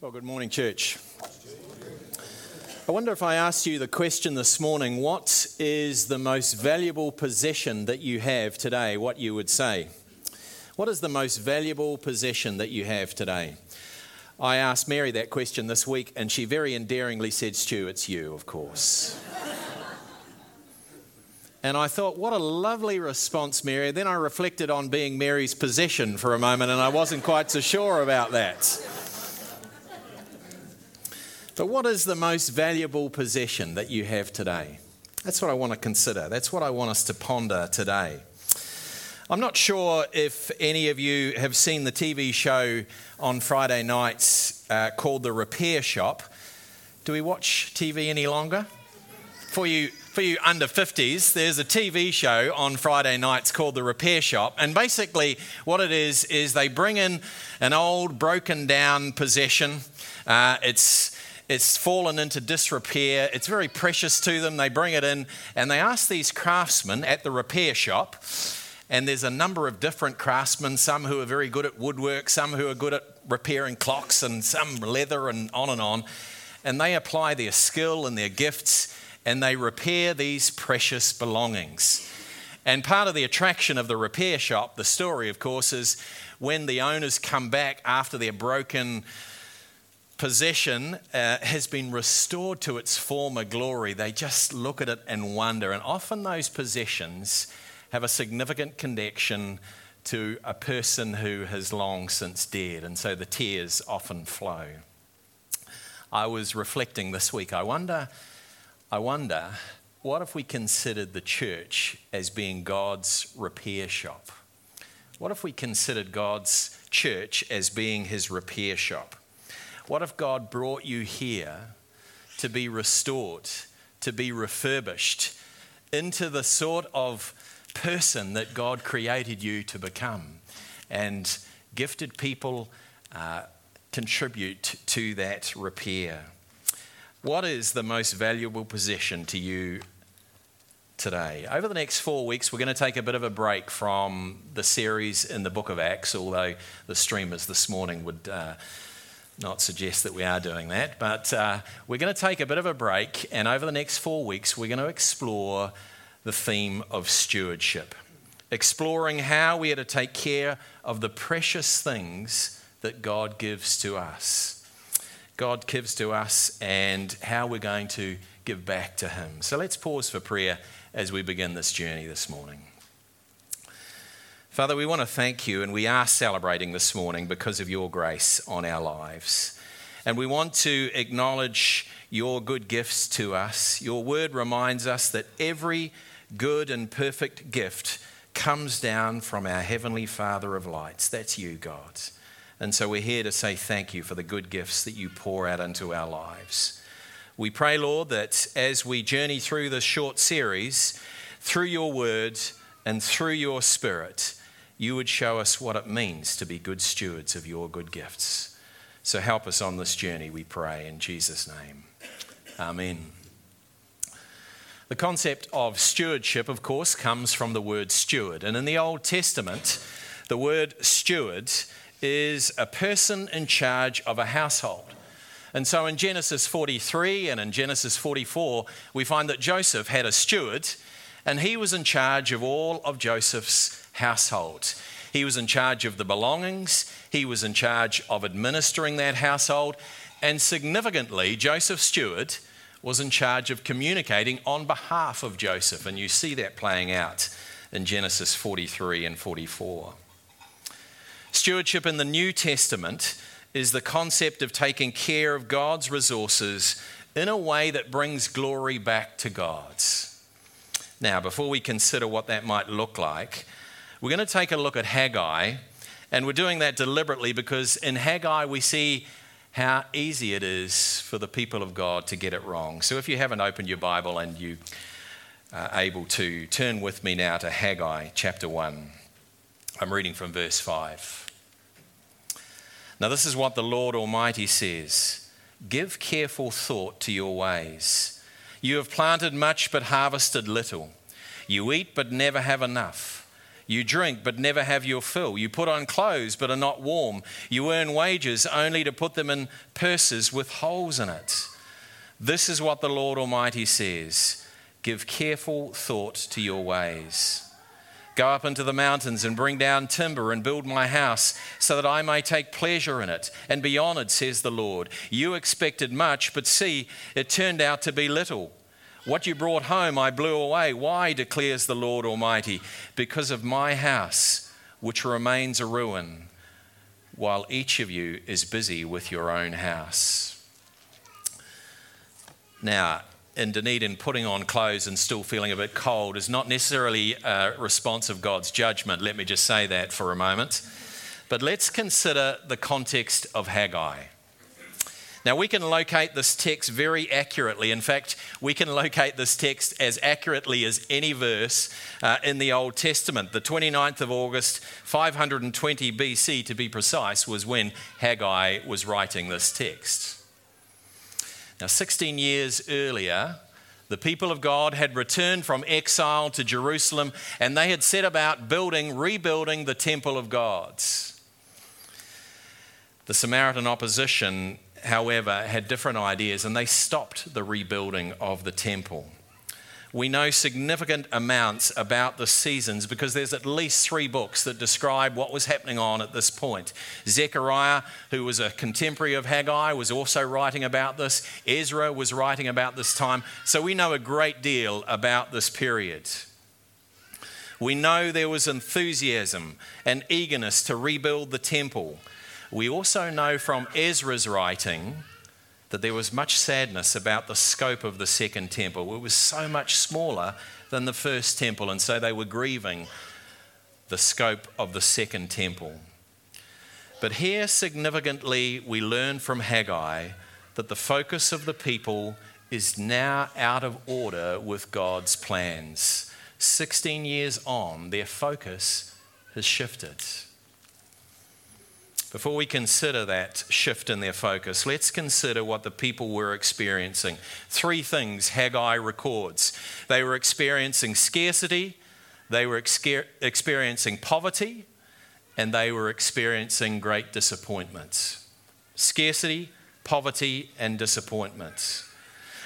Well, good morning, church. I wonder if I asked you the question this morning what is the most valuable possession that you have today? What you would say? What is the most valuable possession that you have today? I asked Mary that question this week, and she very endearingly said, Stu, it's you, of course. and I thought, what a lovely response, Mary. Then I reflected on being Mary's possession for a moment, and I wasn't quite so sure about that. But what is the most valuable possession that you have today? That's what I want to consider. That's what I want us to ponder today. I'm not sure if any of you have seen the TV show on Friday nights uh, called The Repair Shop. Do we watch TV any longer? For you, for you under 50s, there's a TV show on Friday nights called The Repair Shop. And basically, what it is, is they bring in an old, broken down possession. Uh, it's it's fallen into disrepair. It's very precious to them. They bring it in and they ask these craftsmen at the repair shop, and there's a number of different craftsmen, some who are very good at woodwork, some who are good at repairing clocks, and some leather, and on and on. And they apply their skill and their gifts and they repair these precious belongings. And part of the attraction of the repair shop, the story, of course, is when the owners come back after their broken possession uh, has been restored to its former glory, they just look at it and wonder. And often those possessions have a significant connection to a person who has long since dead, and so the tears often flow. I was reflecting this week. I wonder, I wonder, what if we considered the church as being God's repair shop? What if we considered God's church as being his repair shop? What if God brought you here to be restored, to be refurbished into the sort of person that God created you to become? And gifted people uh, contribute to that repair. What is the most valuable possession to you today. Over the next four weeks, we're going to take a bit of a break from the series in the book of Acts, although the streamers this morning would uh, not suggest that we are doing that, but uh, we're going to take a bit of a break, and over the next four weeks, we're going to explore the theme of stewardship, exploring how we are to take care of the precious things that God gives to us. God gives to us, and how we're going to give back to Him. So let's pause for prayer as we begin this journey this morning. Father, we want to thank you, and we are celebrating this morning because of your grace on our lives. And we want to acknowledge your good gifts to us. Your word reminds us that every good and perfect gift comes down from our Heavenly Father of lights. That's you, God. And so we're here to say thank you for the good gifts that you pour out into our lives. We pray, Lord, that as we journey through this short series, through your word and through your spirit, you would show us what it means to be good stewards of your good gifts. So help us on this journey, we pray, in Jesus' name. Amen. The concept of stewardship, of course, comes from the word steward. And in the Old Testament, the word steward is a person in charge of a household. And so in Genesis 43 and in Genesis 44, we find that Joseph had a steward, and he was in charge of all of Joseph's household. He was in charge of the belongings, he was in charge of administering that household, and significantly, Joseph Steward was in charge of communicating on behalf of Joseph. And you see that playing out in Genesis 43 and 44. Stewardship in the New Testament is the concept of taking care of God's resources in a way that brings glory back to God's. Now, before we consider what that might look like, we're going to take a look at Haggai, and we're doing that deliberately because in Haggai we see how easy it is for the people of God to get it wrong. So if you haven't opened your Bible and you are able to, turn with me now to Haggai chapter 1. I'm reading from verse 5. Now, this is what the Lord Almighty says Give careful thought to your ways. You have planted much but harvested little. You eat but never have enough. You drink, but never have your fill. You put on clothes, but are not warm. You earn wages only to put them in purses with holes in it. This is what the Lord Almighty says Give careful thought to your ways. Go up into the mountains and bring down timber and build my house so that I may take pleasure in it and be honored, says the Lord. You expected much, but see, it turned out to be little. What you brought home, I blew away. Why, declares the Lord Almighty? Because of my house, which remains a ruin, while each of you is busy with your own house. Now, in Dunedin, putting on clothes and still feeling a bit cold is not necessarily a response of God's judgment. Let me just say that for a moment. But let's consider the context of Haggai. Now, we can locate this text very accurately. In fact, we can locate this text as accurately as any verse uh, in the Old Testament. The 29th of August, 520 BC to be precise, was when Haggai was writing this text. Now, 16 years earlier, the people of God had returned from exile to Jerusalem and they had set about building, rebuilding the temple of God's. The Samaritan opposition however, had different ideas and they stopped the rebuilding of the temple. We know significant amounts about the seasons because there's at least three books that describe what was happening on at this point. Zechariah, who was a contemporary of Haggai, was also writing about this. Ezra was writing about this time. So we know a great deal about this period. We know there was enthusiasm and eagerness to rebuild the temple. We also know from Ezra's writing that there was much sadness about the scope of the second temple. It was so much smaller than the first temple, and so they were grieving the scope of the second temple. But here, significantly, we learn from Haggai that the focus of the people is now out of order with God's plans. 16 years on, their focus has shifted. Before we consider that shift in their focus, let's consider what the people were experiencing. Three things Haggai records they were experiencing scarcity, they were experiencing poverty, and they were experiencing great disappointments. Scarcity, poverty, and disappointments.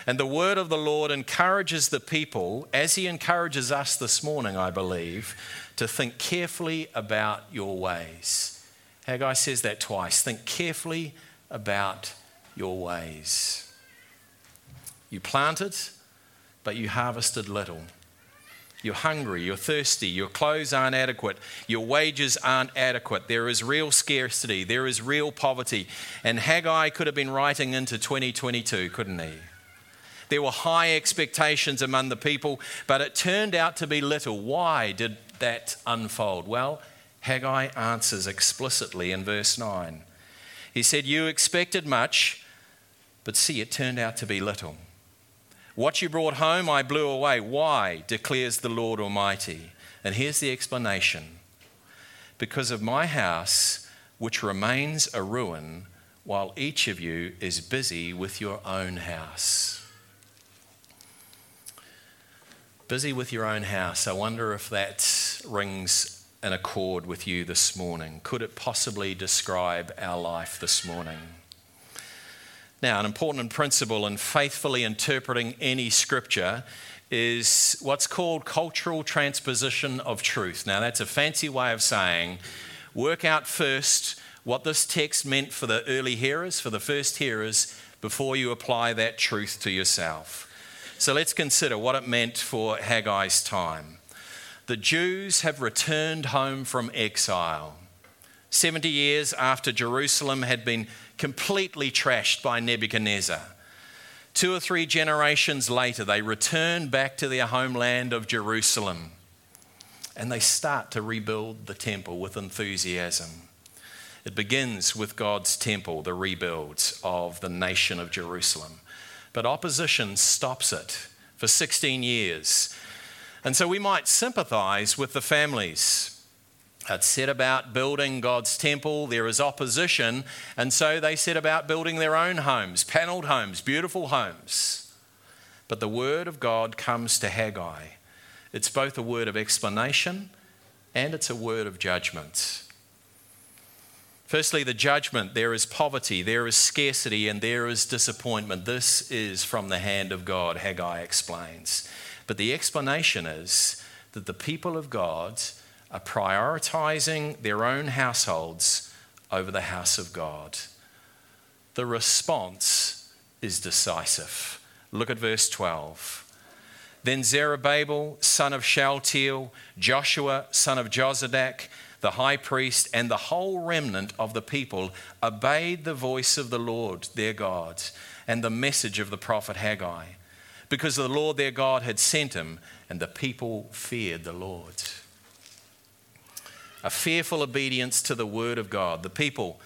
And the word of the Lord encourages the people, as he encourages us this morning, I believe, to think carefully about your ways Haggai says that twice. Think carefully about your ways. You planted, but you harvested little. You're hungry, you're thirsty, your clothes aren't adequate, your wages aren't adequate. There is real scarcity, there is real poverty. And Haggai could have been writing into 2022, couldn't he? There were high expectations among the people, but it turned out to be little. Why did that unfold? Well, Haggai answers explicitly in verse 9. He said, You expected much, but see, it turned out to be little. What you brought home, I blew away. Why? declares the Lord Almighty. And here's the explanation because of my house, which remains a ruin, while each of you is busy with your own house. Busy with your own house. I wonder if that rings in accord with you this morning? Could it possibly describe our life this morning? Now, an important principle in faithfully interpreting any scripture is what's called cultural transposition of truth. Now, that's a fancy way of saying work out first what this text meant for the early hearers, for the first hearers, before you apply that truth to yourself. So let's consider what it meant for Haggai's time the Jews have returned home from exile. 70 years after Jerusalem had been completely trashed by Nebuchadnezzar. Two or three generations later, they return back to their homeland of Jerusalem and they start to rebuild the temple with enthusiasm. It begins with God's temple, the rebuilds of the nation of Jerusalem. But opposition stops it for 16 years and so we might sympathize with the families that set about building God's temple. There is opposition, and so they set about building their own homes, paneled homes, beautiful homes. But the word of God comes to Haggai. It's both a word of explanation and it's a word of judgment. Firstly, the judgment there is poverty, there is scarcity, and there is disappointment. This is from the hand of God, Haggai explains. But the explanation is that the people of God are prioritizing their own households over the house of God. The response is decisive. Look at verse 12. Then Zerubbabel, son of Shealtiel, Joshua, son of Jozadak, the high priest, and the whole remnant of the people obeyed the voice of the Lord their God and the message of the prophet Haggai, because the Lord their God had sent him, and the people feared the Lord. A fearful obedience to the word of God. The people,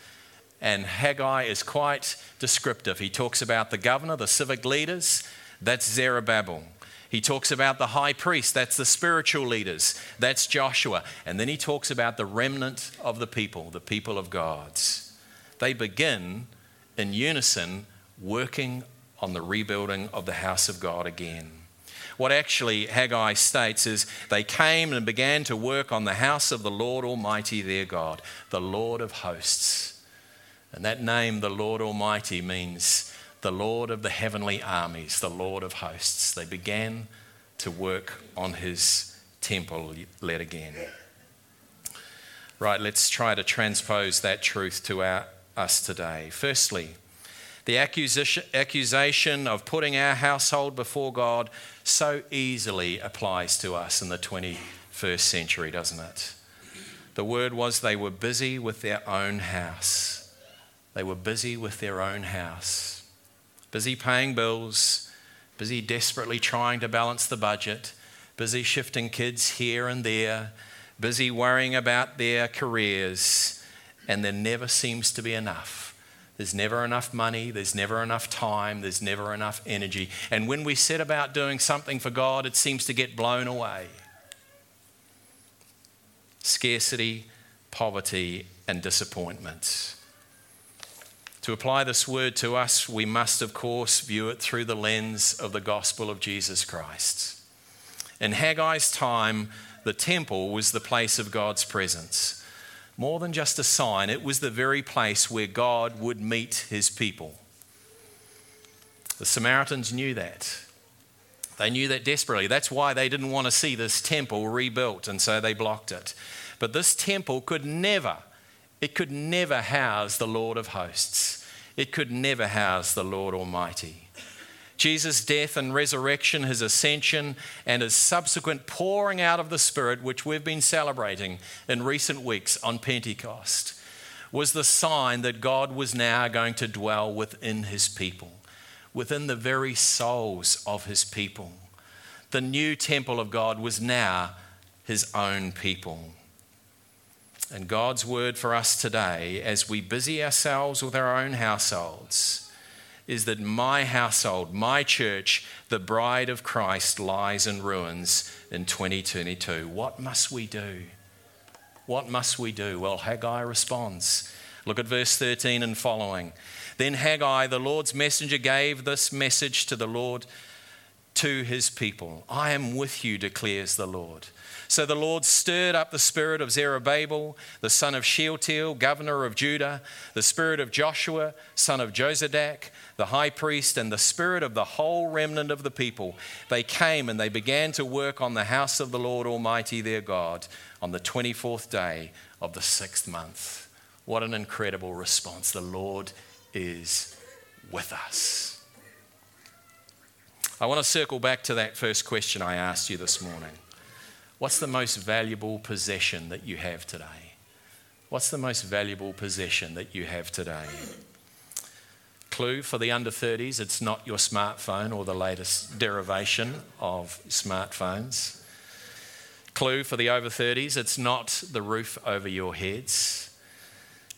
and Haggai is quite descriptive. He talks about the governor, the civic leaders, that's Zerubbabel. He talks about the high priest, that's the spiritual leaders, that's Joshua. And then he talks about the remnant of the people, the people of God. They begin in unison working on the rebuilding of the house of God again. What actually Haggai states is they came and began to work on the house of the Lord Almighty their God, the Lord of hosts. And that name, the Lord Almighty, means the Lord of the heavenly armies, the Lord of hosts. They began to work on his temple yet again. Right, let's try to transpose that truth to our, us today. Firstly, the accusation, of putting our household before God so easily applies to us in the 21st century, doesn't it? The word was they were busy with their own house. They were busy with their own house busy paying bills, busy desperately trying to balance the budget, busy shifting kids here and there, busy worrying about their careers, and there never seems to be enough. There's never enough money, there's never enough time, there's never enough energy. And when we set about doing something for God, it seems to get blown away. Scarcity, poverty, and disappointment. To apply this word to us, we must, of course, view it through the lens of the gospel of Jesus Christ. In Haggai's time, the temple was the place of God's presence. More than just a sign, it was the very place where God would meet his people. The Samaritans knew that. They knew that desperately. That's why they didn't want to see this temple rebuilt, and so they blocked it. But this temple could never, it could never house the Lord of hosts. It could never house the Lord Almighty. Jesus' death and resurrection, his ascension, and his subsequent pouring out of the Spirit, which we've been celebrating in recent weeks on Pentecost, was the sign that God was now going to dwell within his people, within the very souls of his people. The new temple of God was now his own people. And God's word for us today, as we busy ourselves with our own households, is that my household, my church, the bride of Christ, lies in ruins in 2022. What must we do? What must we do? Well, Haggai responds. Look at verse 13 and following. Then Haggai, the Lord's messenger, gave this message to the Lord, to his people I am with you, declares the Lord. So the Lord stirred up the spirit of Zerubbabel, the son of Shealtiel, governor of Judah, the spirit of Joshua, son of Jozadak, the high priest, and the spirit of the whole remnant of the people. They came and they began to work on the house of the Lord Almighty their God on the 24th day of the sixth month. What an incredible response. The Lord is with us. I want to circle back to that first question I asked you this morning. What's the most valuable possession that you have today? What's the most valuable possession that you have today? Clue for the under 30s it's not your smartphone or the latest derivation of smartphones. Clue for the over 30s it's not the roof over your heads.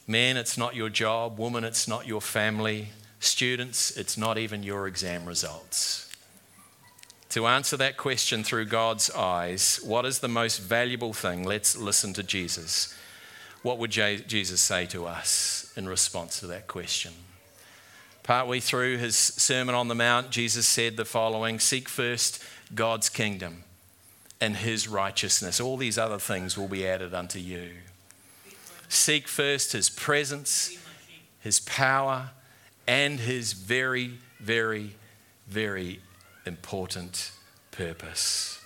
Men, it's not your job. Woman, it's not your family. Students, it's not even your exam results. To answer that question through God's eyes, what is the most valuable thing? Let's listen to Jesus. What would Jesus say to us in response to that question? Partway through his Sermon on the Mount, Jesus said the following Seek first God's kingdom and his righteousness. All these other things will be added unto you. Seek first his presence, his power, and his very, very, very important purpose.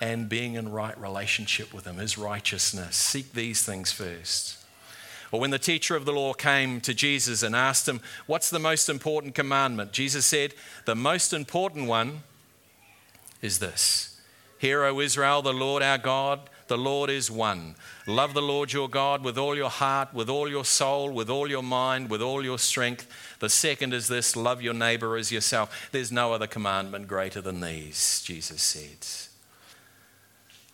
And being in right relationship with him, his righteousness. Seek these things first. Or when the teacher of the law came to Jesus and asked him, What's the most important commandment? Jesus said, The most important one is this Hear, O Israel, the Lord our God, the Lord is one. Love the Lord your God with all your heart, with all your soul, with all your mind, with all your strength. The second is this love your neighbor as yourself. There's no other commandment greater than these, Jesus said.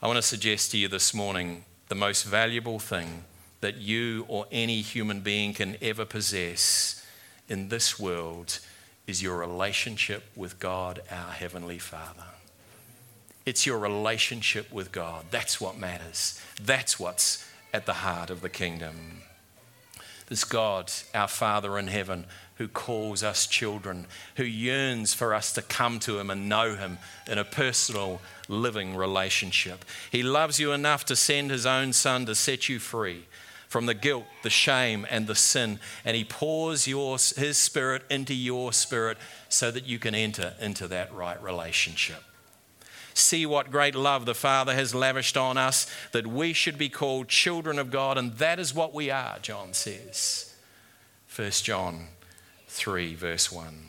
I want to suggest to you this morning the most valuable thing that you or any human being can ever possess in this world is your relationship with God, our Heavenly Father. It's your relationship with God. That's what matters. That's what's at the heart of the kingdom. This God, our Father in heaven, who calls us children, who yearns for us to come to Him and know Him in a personal, living relationship. He loves you enough to send His own Son to set you free from the guilt, the shame, and the sin. And He pours your, His Spirit into your spirit so that you can enter into that right relationship. See what great love the Father has lavished on us that we should be called children of God, and that is what we are, John says. 1 John 3, verse 1.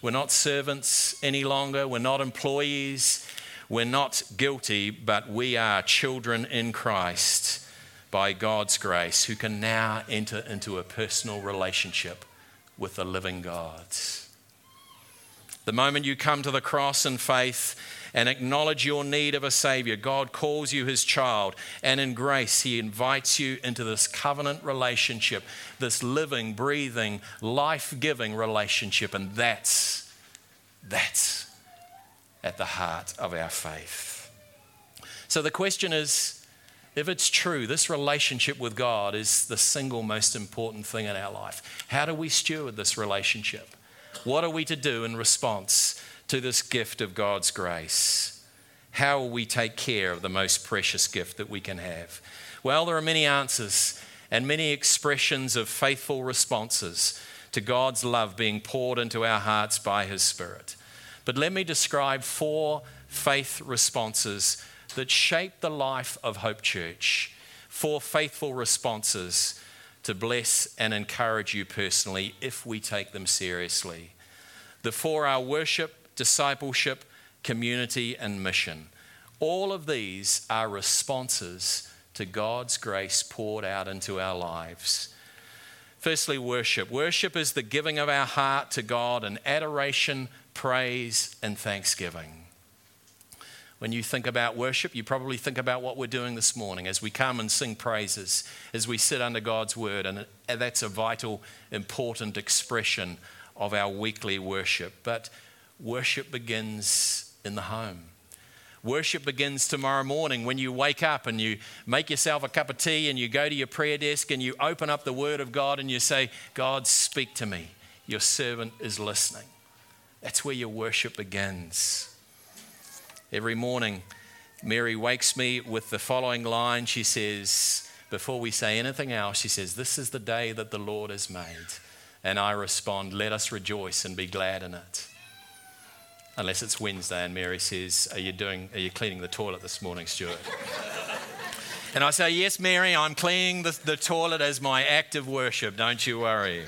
We're not servants any longer, we're not employees, we're not guilty, but we are children in Christ by God's grace who can now enter into a personal relationship with the living God. The moment you come to the cross in faith and acknowledge your need of a Savior, God calls you His child, and in grace, He invites you into this covenant relationship, this living, breathing, life giving relationship, and that's, that's at the heart of our faith. So the question is, if it's true, this relationship with God is the single most important thing in our life. How do we steward this relationship? What are we to do in response to this gift of God's grace? How will we take care of the most precious gift that we can have? Well, there are many answers and many expressions of faithful responses to God's love being poured into our hearts by His Spirit. But let me describe four faith responses that shape the life of Hope Church. Four faithful responses to bless and encourage you personally if we take them seriously. The four are worship, discipleship, community, and mission. All of these are responses to God's grace poured out into our lives. Firstly, worship. Worship is the giving of our heart to God in adoration, praise, and thanksgiving. When you think about worship, you probably think about what we're doing this morning as we come and sing praises, as we sit under God's word. And that's a vital, important expression of our weekly worship. But worship begins in the home. Worship begins tomorrow morning when you wake up and you make yourself a cup of tea and you go to your prayer desk and you open up the Word of God and you say, God, speak to me. Your servant is listening. That's where your worship begins. Every morning, Mary wakes me with the following line. She says, before we say anything else, she says, This is the day that the Lord has made. And I respond, Let us rejoice and be glad in it. Unless it's Wednesday and Mary says, Are you doing are you cleaning the toilet this morning, Stuart? and I say, Yes, Mary, I'm cleaning the, the toilet as my act of worship, don't you worry.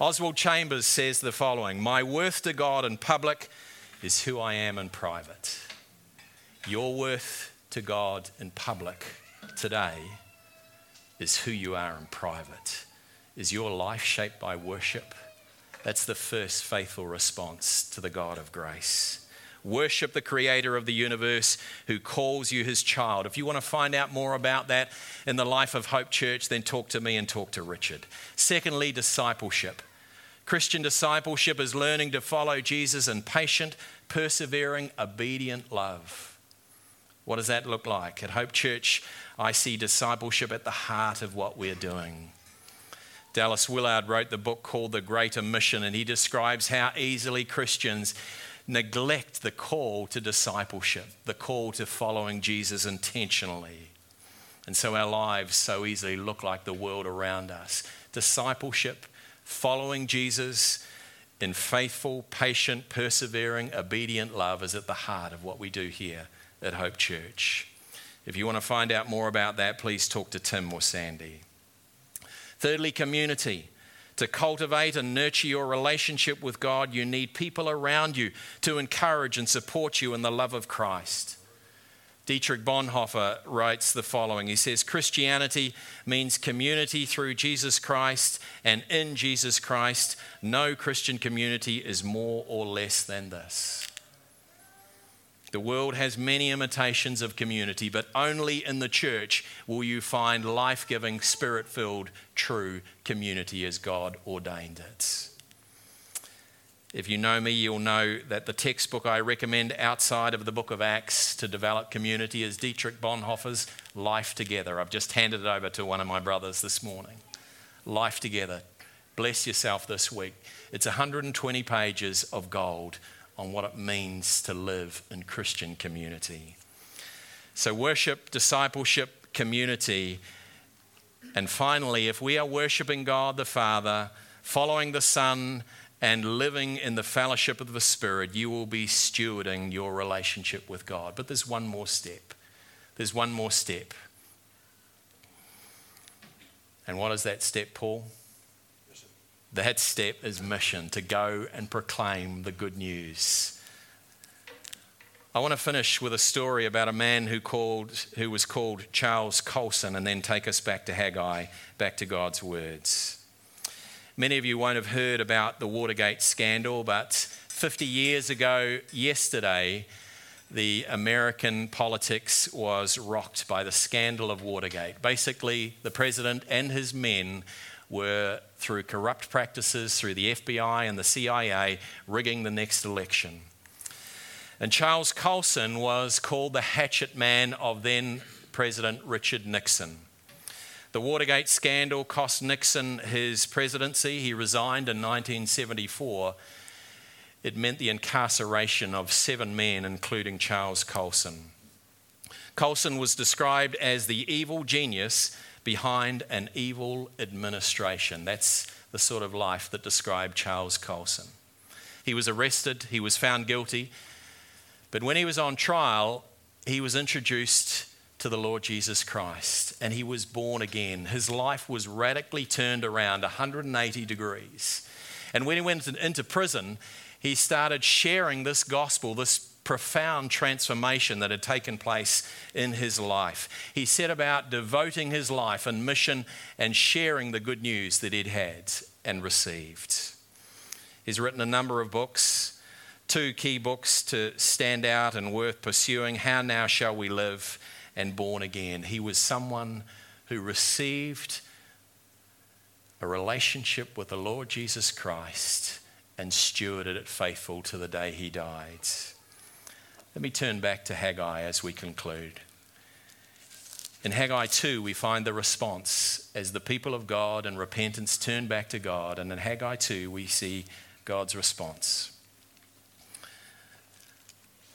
Oswald Chambers says the following My worth to God in public is who I am in private. Your worth to God in public today is who you are in private. Is your life shaped by worship? That's the first faithful response to the God of grace. Worship the creator of the universe who calls you his child. If you want to find out more about that in the life of Hope Church, then talk to me and talk to Richard. Secondly, discipleship. Christian discipleship is learning to follow Jesus in patient, persevering, obedient love. What does that look like? At Hope Church, I see discipleship at the heart of what we're doing. Dallas Willard wrote the book called The Great Omission, and he describes how easily Christians neglect the call to discipleship, the call to following Jesus intentionally. And so our lives so easily look like the world around us. Discipleship, following Jesus in faithful, patient, persevering, obedient love is at the heart of what we do here at Hope Church. If you want to find out more about that, please talk to Tim or Sandy. Thirdly, community. To cultivate and nurture your relationship with God, you need people around you to encourage and support you in the love of Christ. Dietrich Bonhoeffer writes the following He says, Christianity means community through Jesus Christ, and in Jesus Christ, no Christian community is more or less than this. The world has many imitations of community, but only in the church will you find life giving, spirit filled, true community as God ordained it. If you know me, you'll know that the textbook I recommend outside of the book of Acts to develop community is Dietrich Bonhoeffer's Life Together. I've just handed it over to one of my brothers this morning. Life Together. Bless yourself this week. It's 120 pages of gold on what it means to live in Christian community. So, worship, discipleship, community. And finally, if we are worshiping God the Father, following the Son, and living in the fellowship of the Spirit, you will be stewarding your relationship with God. But there's one more step. There's one more step. And what is that step, Paul? That step is mission to go and proclaim the good news. I want to finish with a story about a man who, called, who was called Charles Colson and then take us back to Haggai, back to God's words. Many of you won't have heard about the Watergate scandal, but 50 years ago, yesterday, the American politics was rocked by the scandal of Watergate. Basically, the president and his men were, through corrupt practices, through the FBI and the CIA, rigging the next election. And Charles Colson was called the hatchet man of then President Richard Nixon. The Watergate scandal cost Nixon his presidency. He resigned in 1974. It meant the incarceration of seven men, including Charles Colson. Colson was described as the evil genius behind an evil administration. That's the sort of life that described Charles Colson. He was arrested, he was found guilty, but when he was on trial, he was introduced to the Lord Jesus Christ and he was born again. His life was radically turned around 180 degrees. And when he went into prison, he started sharing this gospel, this profound transformation that had taken place in his life. He set about devoting his life and mission and sharing the good news that he'd had and received. He's written a number of books, two key books to stand out and worth pursuing How Now Shall We Live and born again. He was someone who received a relationship with the Lord Jesus Christ and stewarded it faithful to the day he died. Let me turn back to Haggai as we conclude. In Haggai 2, we find the response as the people of God and repentance turn back to God. And in Haggai 2, we see God's response.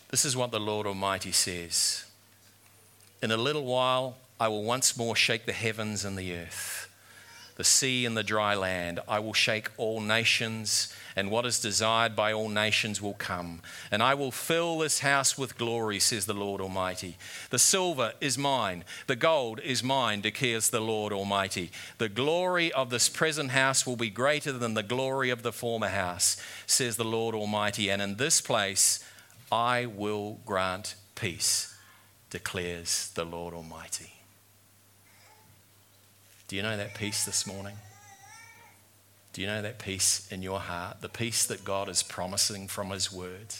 This is what the Lord Almighty says in a little while, I will once more shake the heavens and the earth, the sea and the dry land. I will shake all nations, and what is desired by all nations will come. And I will fill this house with glory, says the Lord Almighty. The silver is mine, the gold is mine, declares the Lord Almighty. The glory of this present house will be greater than the glory of the former house, says the Lord Almighty. And in this place I will grant peace declares the Lord Almighty. Do you know that peace this morning? Do you know that peace in your heart? The peace that God is promising from His Word?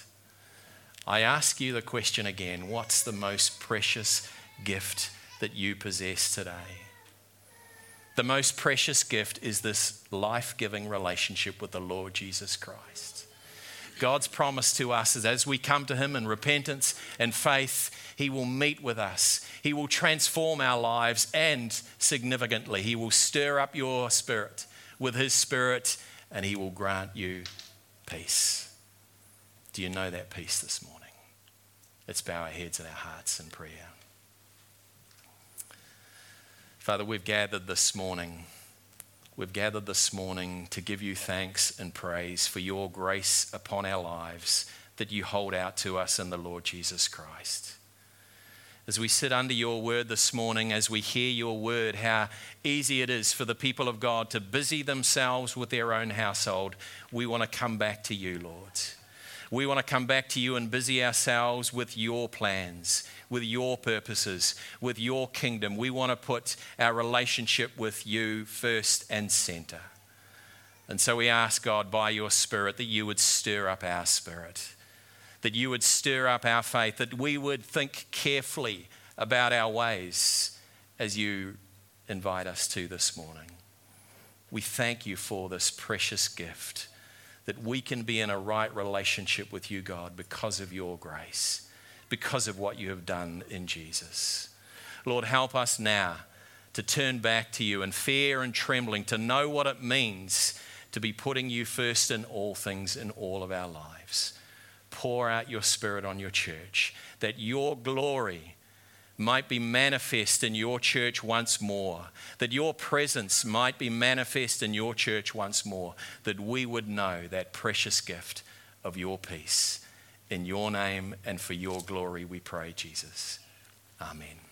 I ask you the question again what's the most precious gift that you possess today? The most precious gift is this life giving relationship with the Lord Jesus Christ. God's promise to us is as we come to Him in repentance and faith, He will meet with us. He will transform our lives, and significantly, He will stir up your spirit with His Spirit, and He will grant you peace. Do you know that peace this morning? Let's bow our heads and our hearts in prayer. Father, we've gathered this morning. We've gathered this morning to give you thanks and praise for your grace upon our lives that you hold out to us in the Lord Jesus Christ. As we sit under your word this morning, as we hear your word, how easy it is for the people of God to busy themselves with their own household, we want to come back to you, Lord. We want to come back to you and busy ourselves with your plans, with your purposes, with your kingdom. We want to put our relationship with you first and center. And so we ask God by your Spirit that you would stir up our spirit that you would stir up our faith, that we would think carefully about our ways as you invite us to this morning. We thank you for this precious gift that we can be in a right relationship with you, God, because of your grace, because of what you have done in Jesus. Lord, help us now to turn back to you in fear and trembling, to know what it means to be putting you first in all things in all of our lives pour out your spirit on your church, that your glory might be manifest in your church once more, that your presence might be manifest in your church once more, that we would know that precious gift of your peace. In your name and for your glory, we pray, Jesus. Amen.